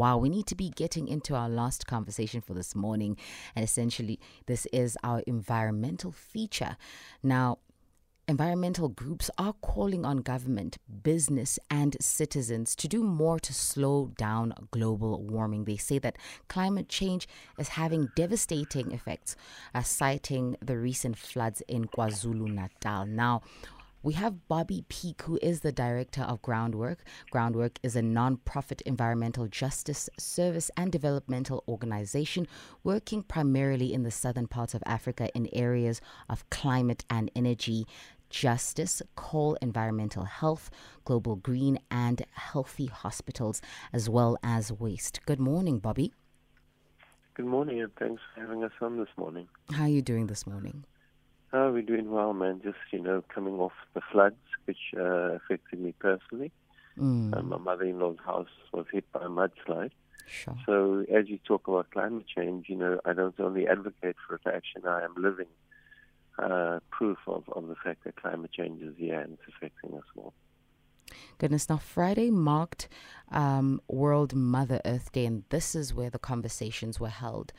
wow, we need to be getting into our last conversation for this morning. And essentially, this is our environmental feature. Now, environmental groups are calling on government, business, and citizens to do more to slow down global warming. They say that climate change is having devastating effects, citing the recent floods in KwaZulu Natal. Now, we have Bobby Peek, who is the director of Groundwork. Groundwork is a non-profit environmental justice service and developmental organization working primarily in the southern parts of Africa in areas of climate and energy justice, coal, environmental health, global green, and healthy hospitals, as well as waste. Good morning, Bobby. Good morning, and thanks for having us on this morning. How are you doing this morning? Oh, we're doing well, man. Just, you know, coming off the floods, which uh, affected me personally. Mm. Um, my mother in law's house was hit by a mudslide. Sure. So, as you talk about climate change, you know, I don't only advocate for it, action, I am living uh, proof of, of the fact that climate change is here and it's affecting us all. Goodness. Now, Friday marked um, World Mother Earth Day, and this is where the conversations were held.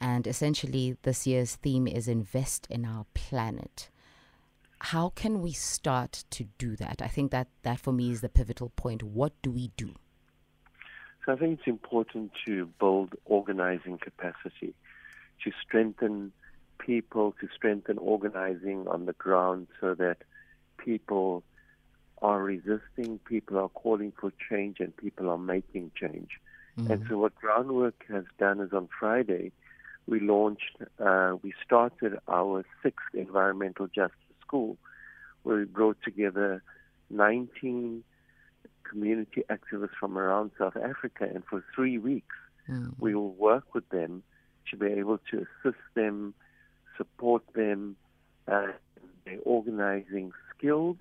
And essentially, this year's theme is invest in our planet. How can we start to do that? I think that that for me is the pivotal point. What do we do? So I think it's important to build organizing capacity, to strengthen people to strengthen organizing on the ground so that people are resisting, people are calling for change, and people are making change. Mm-hmm. And so, what Groundwork has done is on Friday, we launched, uh, we started our sixth environmental justice school, where we brought together 19 community activists from around South Africa, and for three weeks, mm-hmm. we will work with them to be able to assist them support them uh, their organizing skills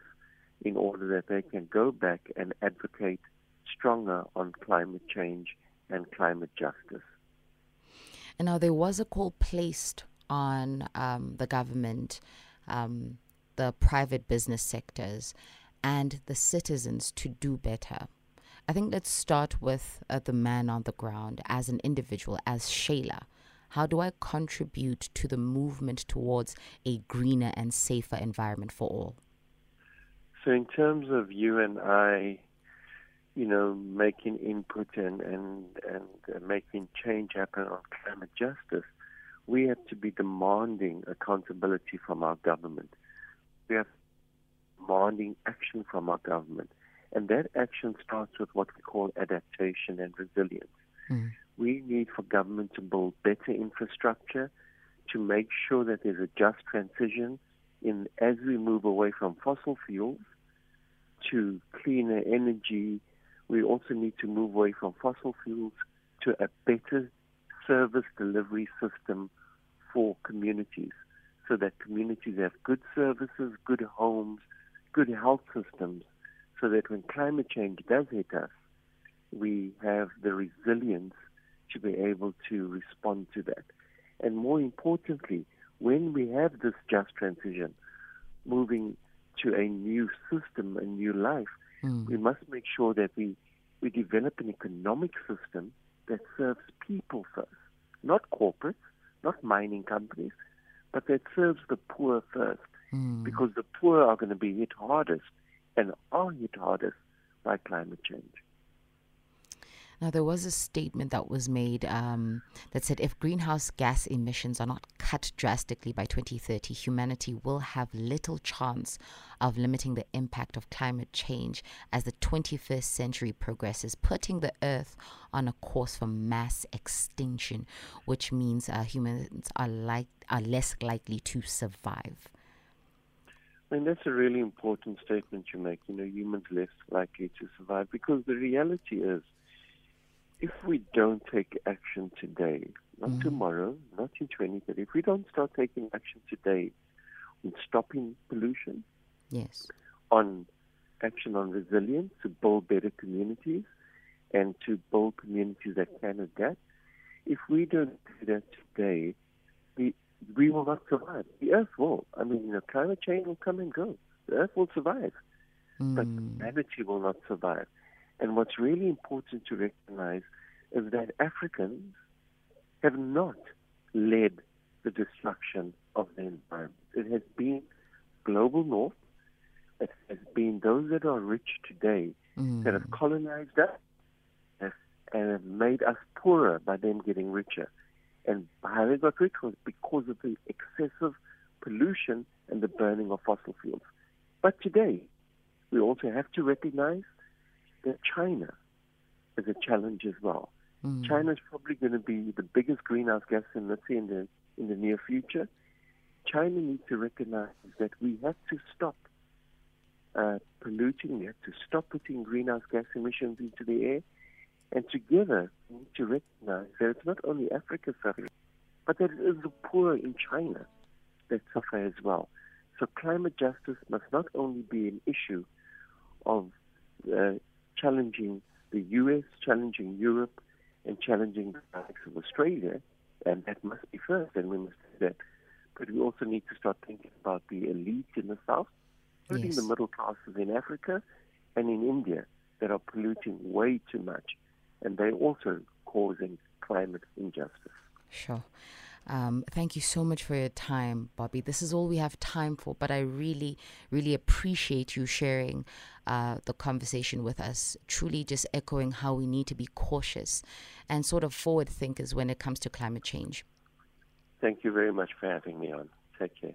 in order that they can go back and advocate stronger on climate change and climate justice. And now there was a call placed on um, the government, um, the private business sectors, and the citizens to do better. I think let's start with uh, the man on the ground as an individual, as Shayla. How do I contribute to the movement towards a greener and safer environment for all? So, in terms of you and I, you know, making input and and and uh, making change happen on climate justice, we have to be demanding accountability from our government. We have demanding action from our government, and that action starts with what we call adaptation and resilience. Mm we need for government to build better infrastructure to make sure that there's a just transition in as we move away from fossil fuels to cleaner energy. We also need to move away from fossil fuels to a better service delivery system for communities so that communities have good services, good homes, good health systems, so that when climate change does hit us, we have the resilience to be able to respond to that. And more importantly, when we have this just transition, moving to a new system, a new life, mm. we must make sure that we, we develop an economic system that serves people first, not corporates, not mining companies, but that serves the poor first, mm. because the poor are going to be hit hardest and are hit hardest by climate change. Now, there was a statement that was made um, that said if greenhouse gas emissions are not cut drastically by 2030, humanity will have little chance of limiting the impact of climate change as the 21st century progresses, putting the Earth on a course for mass extinction, which means uh, humans are, like, are less likely to survive. I mean, that's a really important statement you make. You know, humans less likely to survive because the reality is if we don't take action today, not mm. tomorrow, not in 2030, if we don't start taking action today on stopping pollution, yes, on action on resilience to build better communities and to build communities that can adapt, if we don't do that today, the, we will not survive. The Earth will. I mean, you know, climate change will come and go. The Earth will survive, mm. but humanity will not survive. And what's really important to recognize is that Africans have not led the destruction of the environment. It has been global north. It has been those that are rich today mm. that have colonized us and have made us poorer by them getting richer. And how they got rich was because of the excessive pollution and the burning of fossil fuels. But today, we also have to recognize that China is a challenge as well. Mm. China is probably going to be the biggest greenhouse gas emitter in the in the near future. China needs to recognize that we have to stop uh, polluting. We have to stop putting greenhouse gas emissions into the air, and together we need to recognize that it's not only Africa suffering, but that it is the poor in China that suffer as well. So climate justice must not only be an issue of uh, challenging the U.S., challenging Europe, and challenging the likes of Australia, and that must be first, and we must do that. But we also need to start thinking about the elite in the South, including yes. the middle classes in Africa and in India that are polluting way too much, and they're also causing climate injustice. Sure. Um, thank you so much for your time, Bobby. This is all we have time for, but I really, really appreciate you sharing uh, the conversation with us. Truly, just echoing how we need to be cautious and sort of forward thinkers when it comes to climate change. Thank you very much for having me on. Take care.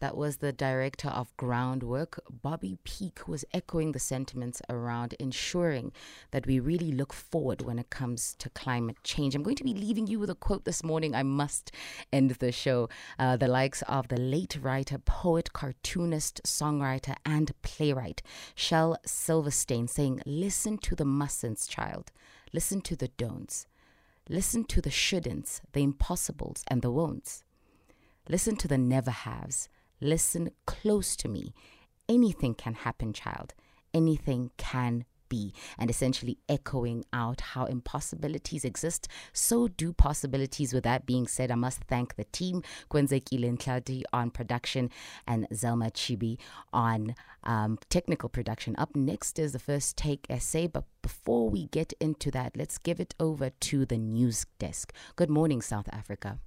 That was the director of groundwork, Bobby Peek, was echoing the sentiments around ensuring that we really look forward when it comes to climate change. I'm going to be leaving you with a quote this morning. I must end the show. Uh, the likes of the late writer, poet, cartoonist, songwriter, and playwright, Shel Silverstein, saying, Listen to the mustn'ts, child. Listen to the don'ts. Listen to the shouldn'ts, the impossibles, and the won'ts. Listen to the never haves Listen close to me. Anything can happen, child. Anything can be. And essentially echoing out how impossibilities exist, so do possibilities. With that being said, I must thank the team, Kwenzekile Ntladi on production and Zelma Chibi on um, technical production. Up next is the first take essay, but before we get into that, let's give it over to the news desk. Good morning, South Africa.